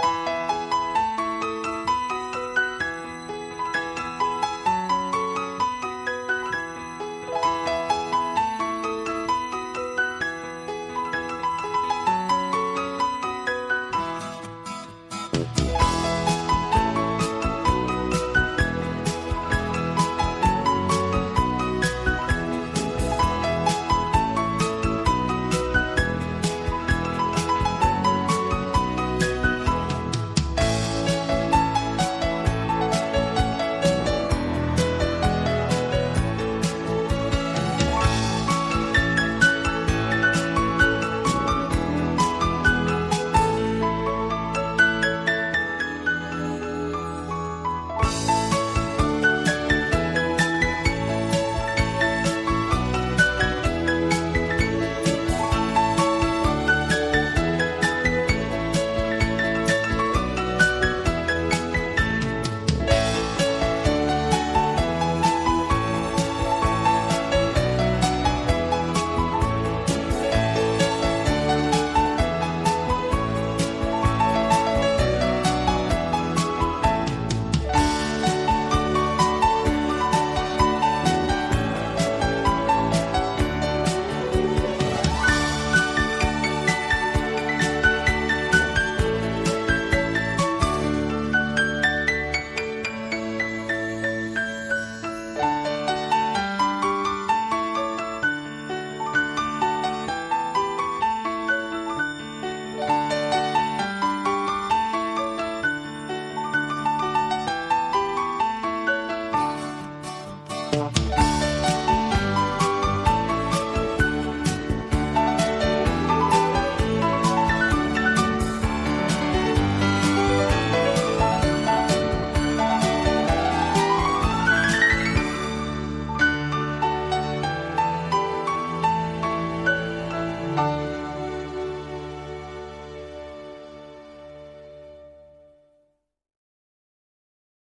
Bye.